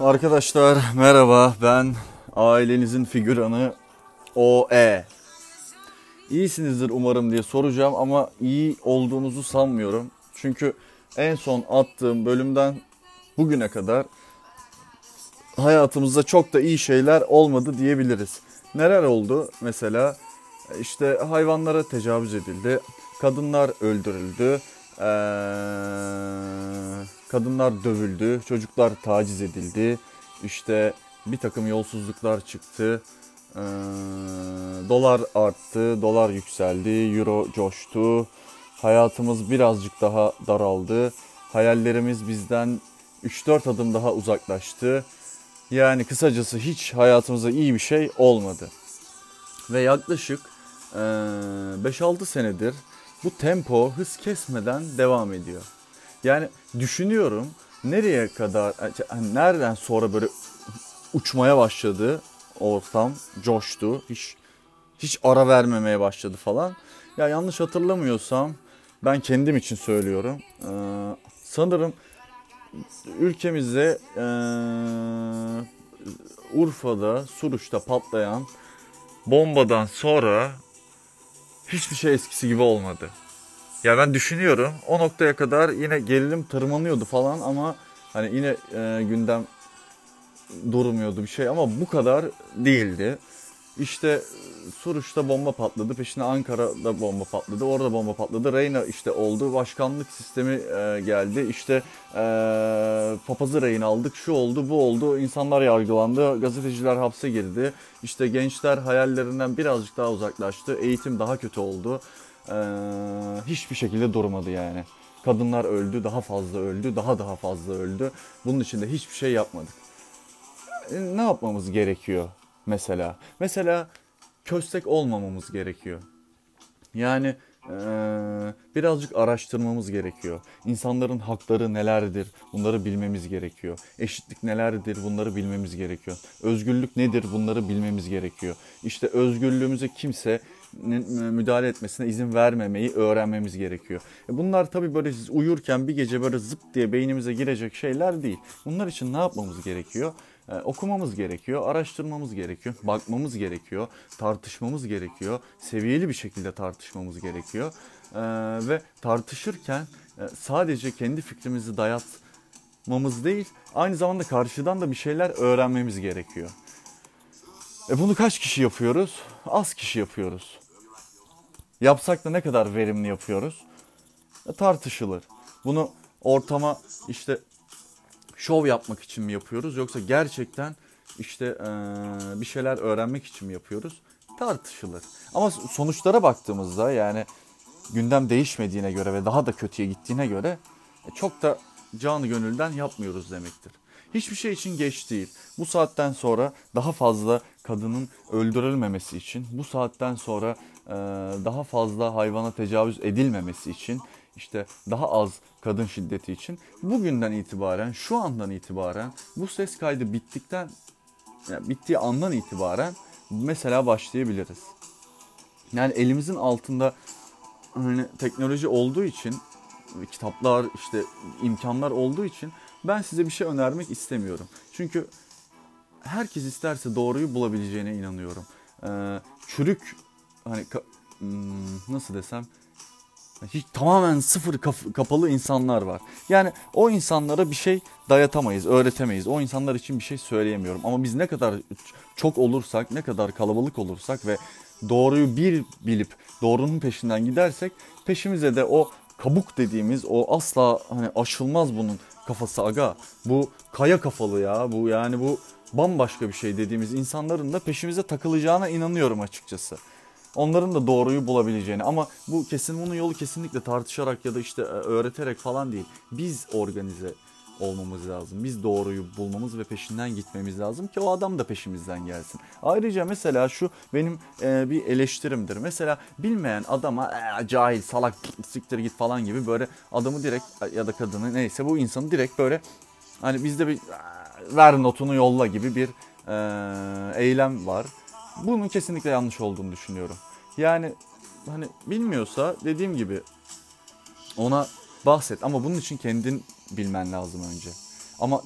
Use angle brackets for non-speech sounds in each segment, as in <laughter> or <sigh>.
Arkadaşlar merhaba ben ailenizin figüranı OE. İyisinizdir umarım diye soracağım ama iyi olduğunuzu sanmıyorum. Çünkü en son attığım bölümden bugüne kadar hayatımızda çok da iyi şeyler olmadı diyebiliriz. Neler oldu? Mesela işte hayvanlara tecavüz edildi, kadınlar öldürüldü, ee, kadınlar dövüldü, çocuklar taciz edildi, işte bir takım yolsuzluklar çıktı, ee, dolar arttı, dolar yükseldi, euro coştu, hayatımız birazcık daha daraldı, hayallerimiz bizden 3-4 adım daha uzaklaştı. Yani kısacası hiç hayatımızda iyi bir şey olmadı. Ve yaklaşık 5-6 senedir bu tempo hız kesmeden devam ediyor. Yani düşünüyorum nereye kadar, hani nereden sonra böyle uçmaya başladı ortam, coştu. Hiç hiç ara vermemeye başladı falan. Ya yanlış hatırlamıyorsam ben kendim için söylüyorum. Ee, sanırım ülkemizde e, Urfa'da, Suruç'ta patlayan bombadan sonra hiçbir şey eskisi gibi olmadı. Ya ben düşünüyorum o noktaya kadar yine gerilim tırmanıyordu falan ama hani yine e, gündem durmuyordu bir şey ama bu kadar değildi. İşte Suruç'ta bomba patladı. Peşine Ankara'da bomba patladı. Orada bomba patladı. Reyna işte oldu. Başkanlık sistemi e, geldi. İşte e, papazı rehin aldık. Şu oldu, bu oldu. İnsanlar yargılandı. Gazeteciler hapse girdi. İşte gençler hayallerinden birazcık daha uzaklaştı. Eğitim daha kötü oldu. E, hiçbir şekilde durmadı yani. Kadınlar öldü, daha fazla öldü, daha daha fazla öldü. Bunun için de hiçbir şey yapmadık. E, ne yapmamız gerekiyor? Mesela. Mesela köstek olmamamız gerekiyor. Yani ee, birazcık araştırmamız gerekiyor. İnsanların hakları nelerdir bunları bilmemiz gerekiyor. Eşitlik nelerdir bunları bilmemiz gerekiyor. Özgürlük nedir bunları bilmemiz gerekiyor. İşte özgürlüğümüze kimse müdahale etmesine izin vermemeyi öğrenmemiz gerekiyor. E, bunlar tabii böyle uyurken bir gece böyle zıp diye beynimize girecek şeyler değil. Bunlar için ne yapmamız gerekiyor? Ee, okumamız gerekiyor, araştırmamız gerekiyor, bakmamız gerekiyor, tartışmamız gerekiyor, seviyeli bir şekilde tartışmamız gerekiyor. Ee, ve tartışırken e, sadece kendi fikrimizi dayatmamız değil, aynı zamanda karşıdan da bir şeyler öğrenmemiz gerekiyor. E bunu kaç kişi yapıyoruz? Az kişi yapıyoruz. Yapsak da ne kadar verimli yapıyoruz? E tartışılır. Bunu ortama işte şov yapmak için mi yapıyoruz yoksa gerçekten işte e, bir şeyler öğrenmek için mi yapıyoruz tartışılır. Ama sonuçlara baktığımızda yani gündem değişmediğine göre ve daha da kötüye gittiğine göre e, çok da canı gönülden yapmıyoruz demektir. Hiçbir şey için geç değil. Bu saatten sonra daha fazla kadının öldürülmemesi için, bu saatten sonra e, daha fazla hayvana tecavüz edilmemesi için işte daha az kadın şiddeti için bugünden itibaren şu andan itibaren bu ses kaydı bittikten yani bittiği andan itibaren mesela başlayabiliriz. Yani elimizin altında hani teknoloji olduğu için kitaplar işte imkanlar olduğu için ben size bir şey önermek istemiyorum. Çünkü herkes isterse doğruyu bulabileceğine inanıyorum. Ee, çürük hani hmm, nasıl desem hiç tamamen sıfır kaf- kapalı insanlar var. Yani o insanlara bir şey dayatamayız, öğretemeyiz. O insanlar için bir şey söyleyemiyorum. Ama biz ne kadar çok olursak, ne kadar kalabalık olursak ve doğruyu bir bilip doğrunun peşinden gidersek peşimize de o kabuk dediğimiz o asla hani aşılmaz bunun kafası aga. Bu kaya kafalı ya. Bu yani bu bambaşka bir şey dediğimiz insanların da peşimize takılacağına inanıyorum açıkçası onların da doğruyu bulabileceğini ama bu kesin bunun yolu kesinlikle tartışarak ya da işte e, öğreterek falan değil. Biz organize olmamız lazım. Biz doğruyu bulmamız ve peşinden gitmemiz lazım ki o adam da peşimizden gelsin. Ayrıca mesela şu benim e, bir eleştirimdir. Mesela bilmeyen adama e, cahil, salak, siktir git falan gibi böyle adamı direkt ya da kadını neyse bu insanı direkt böyle hani bizde bir ver notunu yolla gibi bir e, eylem var. Bunun kesinlikle yanlış olduğunu düşünüyorum. Yani hani bilmiyorsa dediğim gibi ona bahset ama bunun için kendin bilmen lazım önce. Ama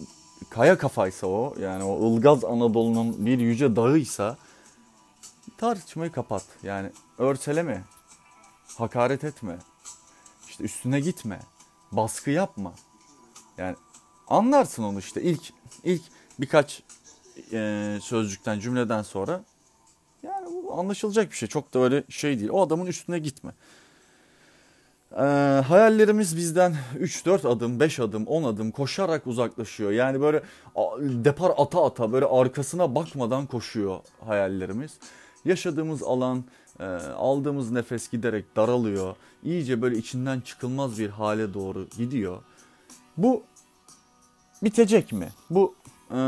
kaya kafaysa o yani o Ilgaz Anadolu'nun bir yüce dağıysa tartışmayı kapat. Yani örseleme, hakaret etme, işte üstüne gitme, baskı yapma. Yani anlarsın onu işte ilk ilk birkaç e, sözcükten cümleden sonra yani bu anlaşılacak bir şey. Çok da öyle şey değil. O adamın üstüne gitme. Ee, hayallerimiz bizden 3-4 adım, 5 adım, 10 adım koşarak uzaklaşıyor. Yani böyle depar ata ata böyle arkasına bakmadan koşuyor hayallerimiz. Yaşadığımız alan, e, aldığımız nefes giderek daralıyor. İyice böyle içinden çıkılmaz bir hale doğru gidiyor. Bu bitecek mi? Bu e,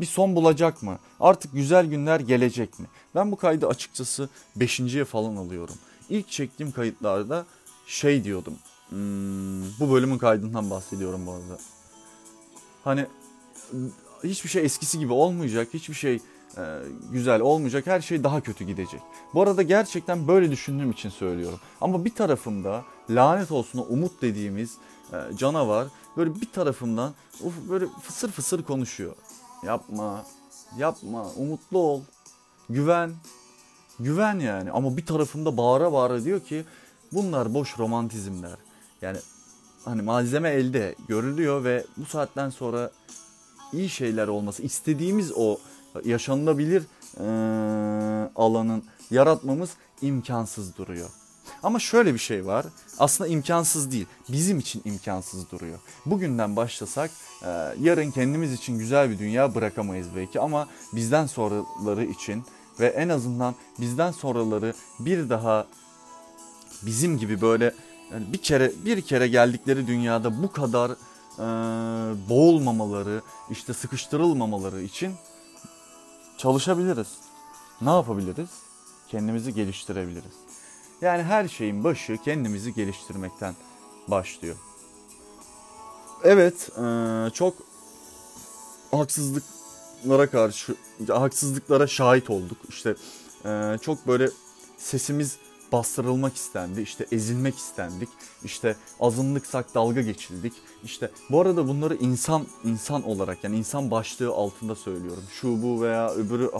bir son bulacak mı? Artık güzel günler gelecek mi? Ben bu kaydı açıkçası 5.ye falan alıyorum. İlk çektiğim kayıtlarda şey diyordum. Hmm, bu bölümün kaydından bahsediyorum bu arada. Hani hiçbir şey eskisi gibi olmayacak. Hiçbir şey e, güzel olmayacak. Her şey daha kötü gidecek. Bu arada gerçekten böyle düşündüğüm için söylüyorum. Ama bir tarafımda lanet olsun umut dediğimiz e, canavar böyle bir tarafımdan uf, böyle fısır fısır konuşuyor. Yapma, yapma, umutlu ol, güven, güven yani. Ama bir tarafımda bağıra bağıra diyor ki bunlar boş romantizmler. Yani hani malzeme elde görülüyor ve bu saatten sonra iyi şeyler olması, istediğimiz o yaşanılabilir e, alanın yaratmamız imkansız duruyor. Ama şöyle bir şey var. Aslında imkansız değil. Bizim için imkansız duruyor. Bugünden başlasak e, yarın kendimiz için güzel bir dünya bırakamayız belki ama bizden sonraları için ve en azından bizden sonraları bir daha bizim gibi böyle bir kere bir kere geldikleri dünyada bu kadar e, boğulmamaları, işte sıkıştırılmamaları için çalışabiliriz. Ne yapabiliriz? Kendimizi geliştirebiliriz. Yani her şeyin başı kendimizi geliştirmekten başlıyor. Evet, çok haksızlıklara karşı, haksızlıklara şahit olduk. İşte çok böyle sesimiz bastırılmak istendi. İşte ezilmek istendik. İşte azınlıksak dalga geçildik. İşte bu arada bunları insan insan olarak yani insan başlığı altında söylüyorum. Şu bu veya öbürü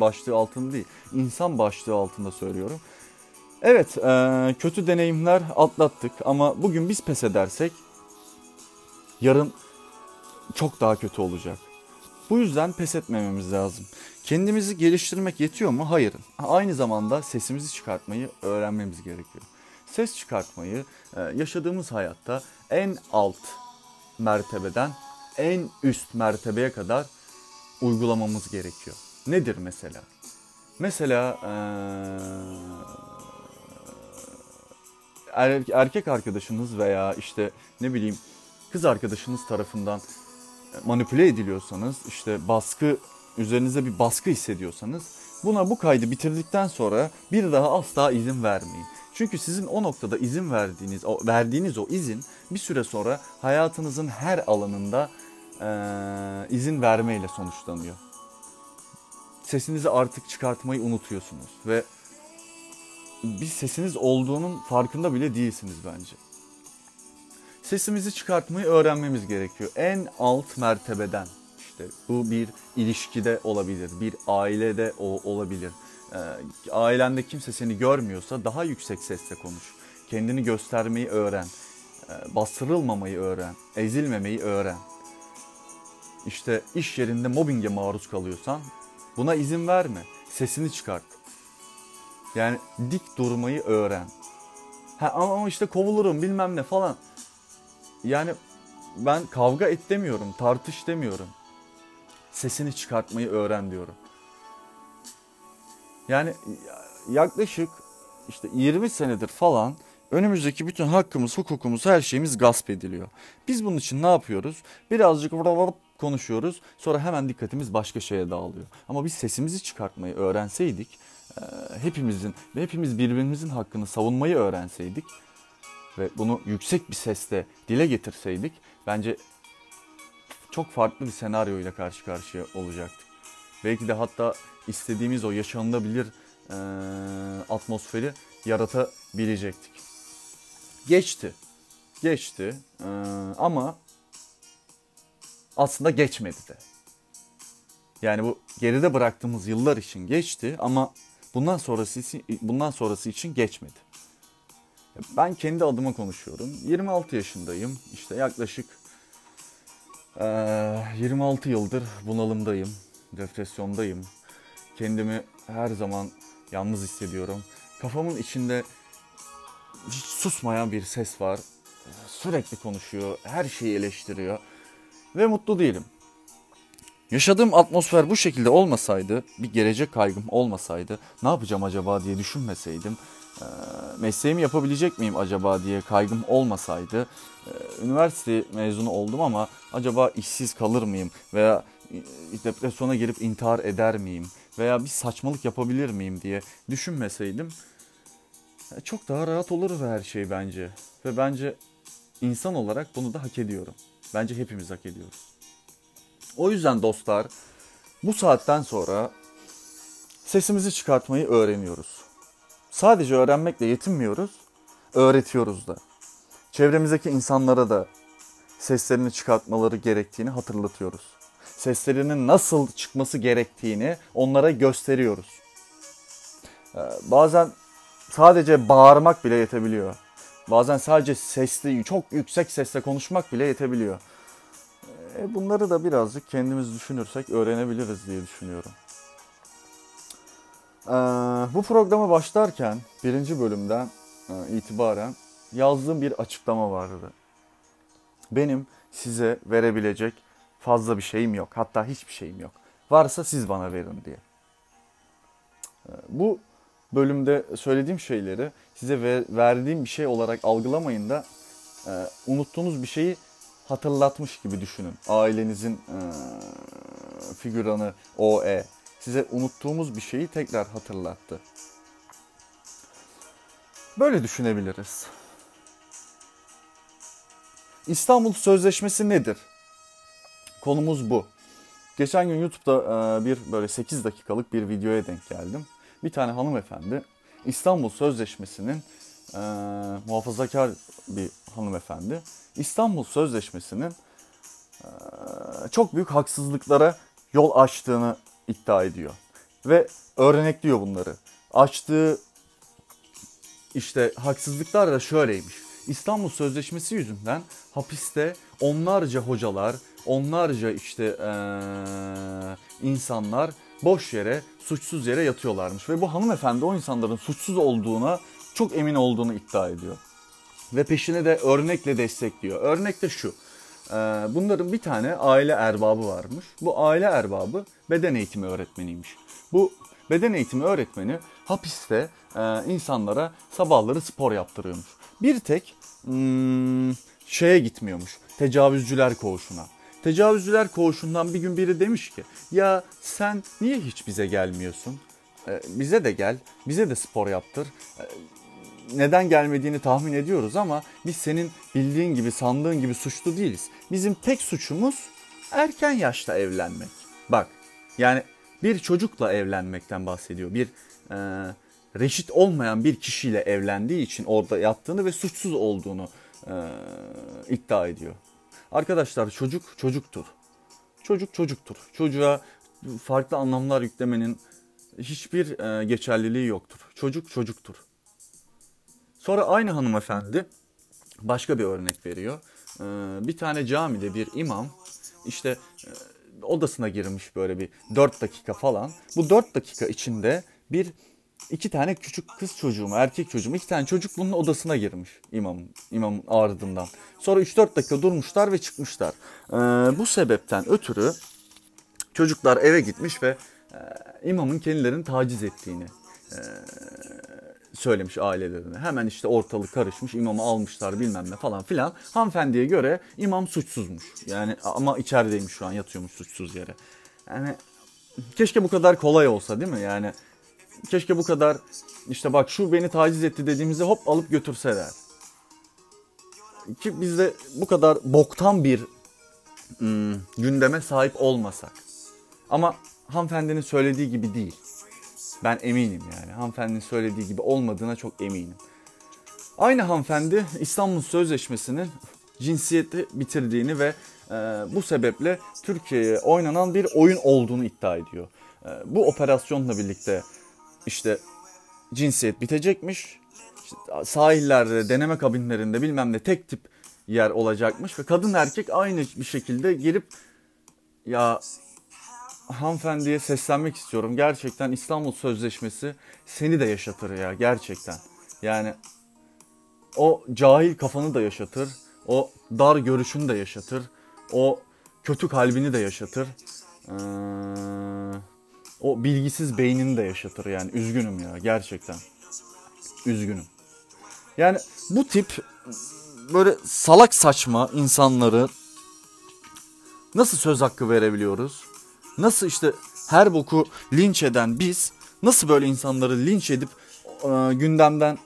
başlığı altında değil. İnsan başlığı altında söylüyorum. Evet, e, kötü deneyimler atlattık ama bugün biz pes edersek yarın çok daha kötü olacak. Bu yüzden pes etmememiz lazım. Kendimizi geliştirmek yetiyor mu? Hayır. Aynı zamanda sesimizi çıkartmayı öğrenmemiz gerekiyor. Ses çıkartmayı e, yaşadığımız hayatta en alt mertebeden en üst mertebeye kadar uygulamamız gerekiyor. Nedir mesela? Mesela ee, erkek arkadaşınız veya işte ne bileyim kız arkadaşınız tarafından manipüle ediliyorsanız, işte baskı üzerinize bir baskı hissediyorsanız buna bu kaydı bitirdikten sonra bir daha asla izin vermeyin. Çünkü sizin o noktada izin verdiğiniz, o, verdiğiniz o izin bir süre sonra hayatınızın her alanında e, izin vermeyle sonuçlanıyor. Sesinizi artık çıkartmayı unutuyorsunuz ve bir sesiniz olduğunun farkında bile değilsiniz bence sesimizi çıkartmayı öğrenmemiz gerekiyor. En alt mertebeden. İşte bu bir ilişkide olabilir, bir ailede olabilir. Ee, ailende kimse seni görmüyorsa daha yüksek sesle konuş. Kendini göstermeyi öğren. Ee, bastırılmamayı öğren. Ezilmemeyi öğren. İşte iş yerinde mobbinge maruz kalıyorsan buna izin verme. Sesini çıkart. Yani dik durmayı öğren. Ha, ama işte kovulurum bilmem ne falan. Yani ben kavga et demiyorum, tartış demiyorum. Sesini çıkartmayı öğren diyorum. Yani yaklaşık işte 20 senedir falan önümüzdeki bütün hakkımız, hukukumuz, her şeyimiz gasp ediliyor. Biz bunun için ne yapıyoruz? Birazcık konuşuyoruz. Sonra hemen dikkatimiz başka şeye dağılıyor. Ama biz sesimizi çıkartmayı öğrenseydik, hepimizin ve hepimiz birbirimizin hakkını savunmayı öğrenseydik ve bunu yüksek bir sesle dile getirseydik bence çok farklı bir senaryo ile karşı karşıya olacaktık. Belki de hatta istediğimiz o yaşanılabilir e, atmosferi yaratabilecektik. Geçti. Geçti. E, ama aslında geçmedi de. Yani bu geride bıraktığımız yıllar için geçti ama bundan sonrası bundan sonrası için geçmedi. Ben kendi adıma konuşuyorum. 26 yaşındayım. İşte yaklaşık e, 26 yıldır bunalımdayım, depresyondayım. Kendimi her zaman yalnız hissediyorum. Kafamın içinde hiç susmayan bir ses var. Sürekli konuşuyor, her şeyi eleştiriyor ve mutlu değilim. Yaşadığım atmosfer bu şekilde olmasaydı, bir gelecek kaygım olmasaydı, ne yapacağım acaba diye düşünmeseydim, mesleğimi yapabilecek miyim acaba diye kaygım olmasaydı, üniversite mezunu oldum ama acaba işsiz kalır mıyım veya depresyona girip intihar eder miyim veya bir saçmalık yapabilir miyim diye düşünmeseydim çok daha rahat olur her şey bence. Ve bence insan olarak bunu da hak ediyorum. Bence hepimiz hak ediyoruz. O yüzden dostlar bu saatten sonra sesimizi çıkartmayı öğreniyoruz. Sadece öğrenmekle yetinmiyoruz, öğretiyoruz da. Çevremizdeki insanlara da seslerini çıkartmaları gerektiğini hatırlatıyoruz. Seslerinin nasıl çıkması gerektiğini onlara gösteriyoruz. Ee, bazen sadece bağırmak bile yetebiliyor. Bazen sadece sesli, çok yüksek sesle konuşmak bile yetebiliyor. E bunları da birazcık kendimiz düşünürsek öğrenebiliriz diye düşünüyorum. Ee, bu programa başlarken birinci bölümden e, itibaren yazdığım bir açıklama vardı. Benim size verebilecek fazla bir şeyim yok. Hatta hiçbir şeyim yok. Varsa siz bana verin diye. Ee, bu bölümde söylediğim şeyleri size ver, verdiğim bir şey olarak algılamayın da e, unuttuğunuz bir şeyi hatırlatmış gibi düşünün. Ailenizin e, figüranı OE size unuttuğumuz bir şeyi tekrar hatırlattı. Böyle düşünebiliriz. İstanbul Sözleşmesi nedir? Konumuz bu. Geçen gün YouTube'da bir böyle 8 dakikalık bir videoya denk geldim. Bir tane hanımefendi İstanbul Sözleşmesi'nin e, muhafazakar bir hanımefendi İstanbul Sözleşmesi'nin e, çok büyük haksızlıklara yol açtığını iddia ediyor. Ve örnekliyor bunları. Açtığı işte haksızlıklar da şöyleymiş. İstanbul Sözleşmesi yüzünden hapiste onlarca hocalar, onlarca işte ee, insanlar boş yere, suçsuz yere yatıyorlarmış. Ve bu hanımefendi o insanların suçsuz olduğuna çok emin olduğunu iddia ediyor. Ve peşine de örnekle destekliyor. Örnek de şu. Ee, bunların bir tane aile erbabı varmış. Bu aile erbabı beden eğitimi öğretmeniymiş. Bu beden eğitimi öğretmeni hapiste e, insanlara sabahları spor yaptırıyormuş. Bir tek hmm, şeye gitmiyormuş. Tecavüzcüler koğuşuna. Tecavüzcüler koğuşundan bir gün biri demiş ki ya sen niye hiç bize gelmiyorsun? Ee, bize de gel, bize de spor yaptır. Neden gelmediğini tahmin ediyoruz ama biz senin bildiğin gibi sandığın gibi suçlu değiliz. Bizim tek suçumuz erken yaşta evlenmek. Bak yani bir çocukla evlenmekten bahsediyor. Bir e, reşit olmayan bir kişiyle evlendiği için orada yattığını ve suçsuz olduğunu e, iddia ediyor. Arkadaşlar çocuk çocuktur. Çocuk çocuktur. Çocuğa farklı anlamlar yüklemenin hiçbir e, geçerliliği yoktur. Çocuk çocuktur. Sonra aynı hanımefendi başka bir örnek veriyor. Ee, bir tane camide bir imam işte e, odasına girmiş böyle bir 4 dakika falan. Bu 4 dakika içinde bir iki tane küçük kız çocuğu mu erkek çocuğu mu iki tane çocuk bunun odasına girmiş imam imamın ardından. Sonra 3-4 dakika durmuşlar ve çıkmışlar. Ee, bu sebepten ötürü çocuklar eve gitmiş ve e, imamın kendilerini taciz ettiğini e, söylemiş ailelerine. Hemen işte ortalık karışmış, imamı almışlar bilmem ne falan filan. Hanımefendiye göre imam suçsuzmuş. Yani ama içerideymiş şu an yatıyormuş suçsuz yere. Yani keşke bu kadar kolay olsa değil mi? Yani keşke bu kadar işte bak şu beni taciz etti dediğimizde hop alıp götürseler. Ki biz de bu kadar boktan bir hmm, gündeme sahip olmasak. Ama hanımefendinin söylediği gibi değil. Ben eminim yani. Hanımefendinin söylediği gibi olmadığına çok eminim. Aynı hanımefendi İstanbul Sözleşmesi'nin cinsiyeti bitirdiğini ve e, bu sebeple Türkiye'ye oynanan bir oyun olduğunu iddia ediyor. E, bu operasyonla birlikte işte cinsiyet bitecekmiş. İşte sahillerde, deneme kabinlerinde bilmem ne tek tip yer olacakmış ve kadın erkek aynı bir şekilde gelip ya hanımefendiye seslenmek istiyorum. Gerçekten İstanbul Sözleşmesi seni de yaşatır ya gerçekten. Yani o cahil kafanı da yaşatır. O dar görüşünü de yaşatır. O kötü kalbini de yaşatır. Ee, o bilgisiz beynini de yaşatır yani. Üzgünüm ya gerçekten. Üzgünüm. Yani bu tip böyle salak saçma insanları nasıl söz hakkı verebiliyoruz? Nasıl işte her boku linç eden biz nasıl böyle insanları linç edip e, gündemden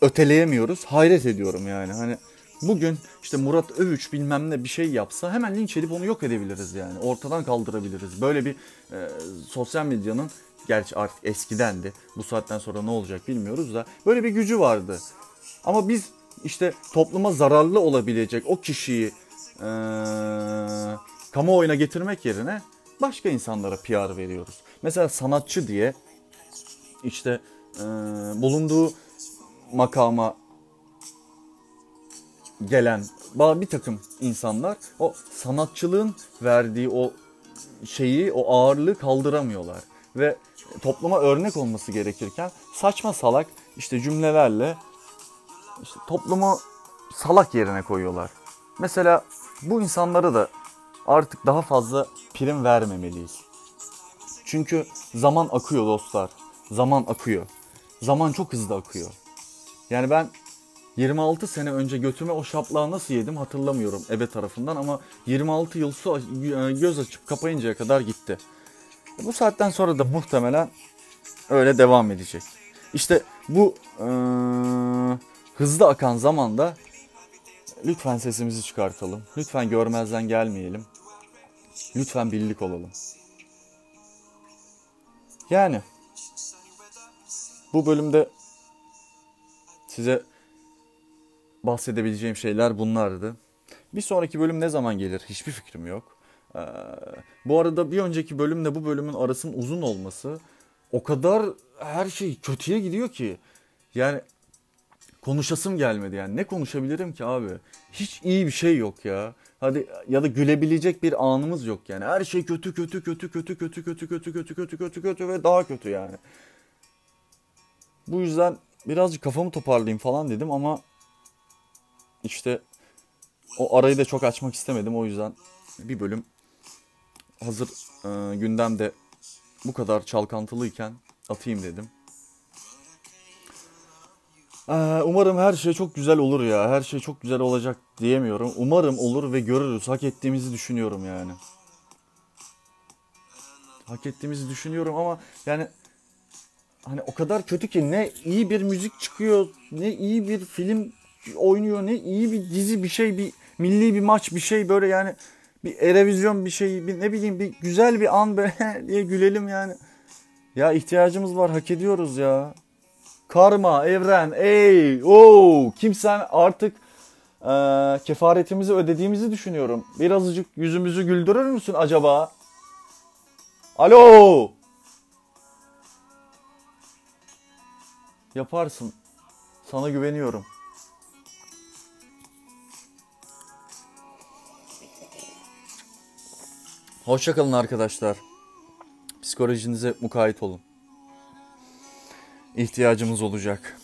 öteleyemiyoruz? Hayret ediyorum yani. Hani bugün işte Murat Övüç bilmem ne bir şey yapsa hemen linç edip onu yok edebiliriz yani. Ortadan kaldırabiliriz. Böyle bir e, sosyal medyanın gerçi artık eskidendi. Bu saatten sonra ne olacak bilmiyoruz da böyle bir gücü vardı. Ama biz işte topluma zararlı olabilecek o kişiyi e, kamuoyuna getirmek yerine başka insanlara PR veriyoruz. Mesela sanatçı diye işte e, bulunduğu makama gelen bir takım insanlar o sanatçılığın verdiği o şeyi, o ağırlığı kaldıramıyorlar. Ve topluma örnek olması gerekirken saçma salak işte cümlelerle işte toplumu salak yerine koyuyorlar. Mesela bu insanlara da artık daha fazla prim vermemeliyiz. Çünkü zaman akıyor dostlar. Zaman akıyor. Zaman çok hızlı akıyor. Yani ben 26 sene önce götüme o şaplağı nasıl yedim hatırlamıyorum ebe tarafından ama 26 yıl su göz açıp kapayıncaya kadar gitti. Bu saatten sonra da muhtemelen öyle devam edecek. İşte bu ee, hızlı akan zamanda lütfen sesimizi çıkartalım. Lütfen görmezden gelmeyelim. Lütfen birlik olalım. Yani bu bölümde size bahsedebileceğim şeyler bunlardı. Bir sonraki bölüm ne zaman gelir hiçbir fikrim yok. Ee, bu arada bir önceki bölümle bu bölümün arasının uzun olması o kadar her şey kötüye gidiyor ki. Yani konuşasım gelmedi yani. Ne konuşabilirim ki abi? Hiç iyi bir şey yok ya. Hadi ya da gülebilecek bir anımız yok yani. Her şey kötü kötü kötü kötü kötü kötü kötü kötü kötü kötü kötü ve daha kötü yani. Bu yüzden birazcık kafamı toparlayayım falan dedim ama işte o arayı da çok açmak istemedim. O yüzden bir bölüm hazır e, gündemde bu kadar çalkantılıyken atayım dedim. Ee, umarım her şey çok güzel olur ya. Her şey çok güzel olacak diyemiyorum. Umarım olur ve görürüz. Hak ettiğimizi düşünüyorum yani. Hak ettiğimizi düşünüyorum ama yani hani o kadar kötü ki ne iyi bir müzik çıkıyor, ne iyi bir film oynuyor, ne iyi bir dizi bir şey, bir milli bir maç bir şey böyle yani bir Erevizyon bir şey, bir ne bileyim bir güzel bir an böyle <laughs> diye gülelim yani. Ya ihtiyacımız var, hak ediyoruz ya. Karma, evren, ey, o kimsen artık e, kefaretimizi ödediğimizi düşünüyorum. Birazcık yüzümüzü güldürür müsün acaba? Alo. Yaparsın. Sana güveniyorum. Hoşçakalın arkadaşlar. Psikolojinize mukayyet olun. İhtiyacımız olacak.